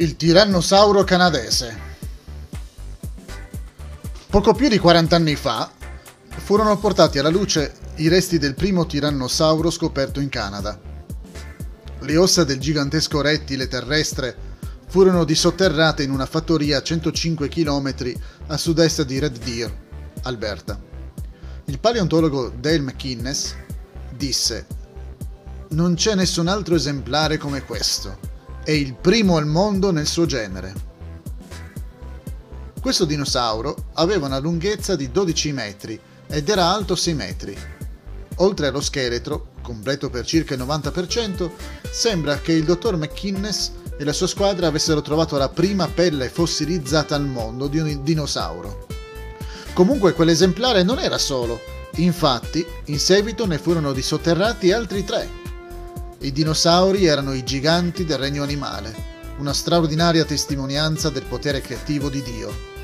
il tirannosauro canadese. Poco più di 40 anni fa furono portati alla luce i resti del primo tirannosauro scoperto in Canada. Le ossa del gigantesco rettile terrestre furono dissotterrate in una fattoria a 105 km a sud-est di Red Deer, Alberta. Il paleontologo Dale McInnes disse: Non c'è nessun altro esemplare come questo. È il primo al mondo nel suo genere. Questo dinosauro aveva una lunghezza di 12 metri ed era alto 6 metri. Oltre allo scheletro, completo per circa il 90%, sembra che il dottor McInnes e la sua squadra avessero trovato la prima pelle fossilizzata al mondo di un dinosauro. Comunque quell'esemplare non era solo, infatti in seguito ne furono dissotterrati altri tre. I dinosauri erano i giganti del regno animale, una straordinaria testimonianza del potere creativo di Dio.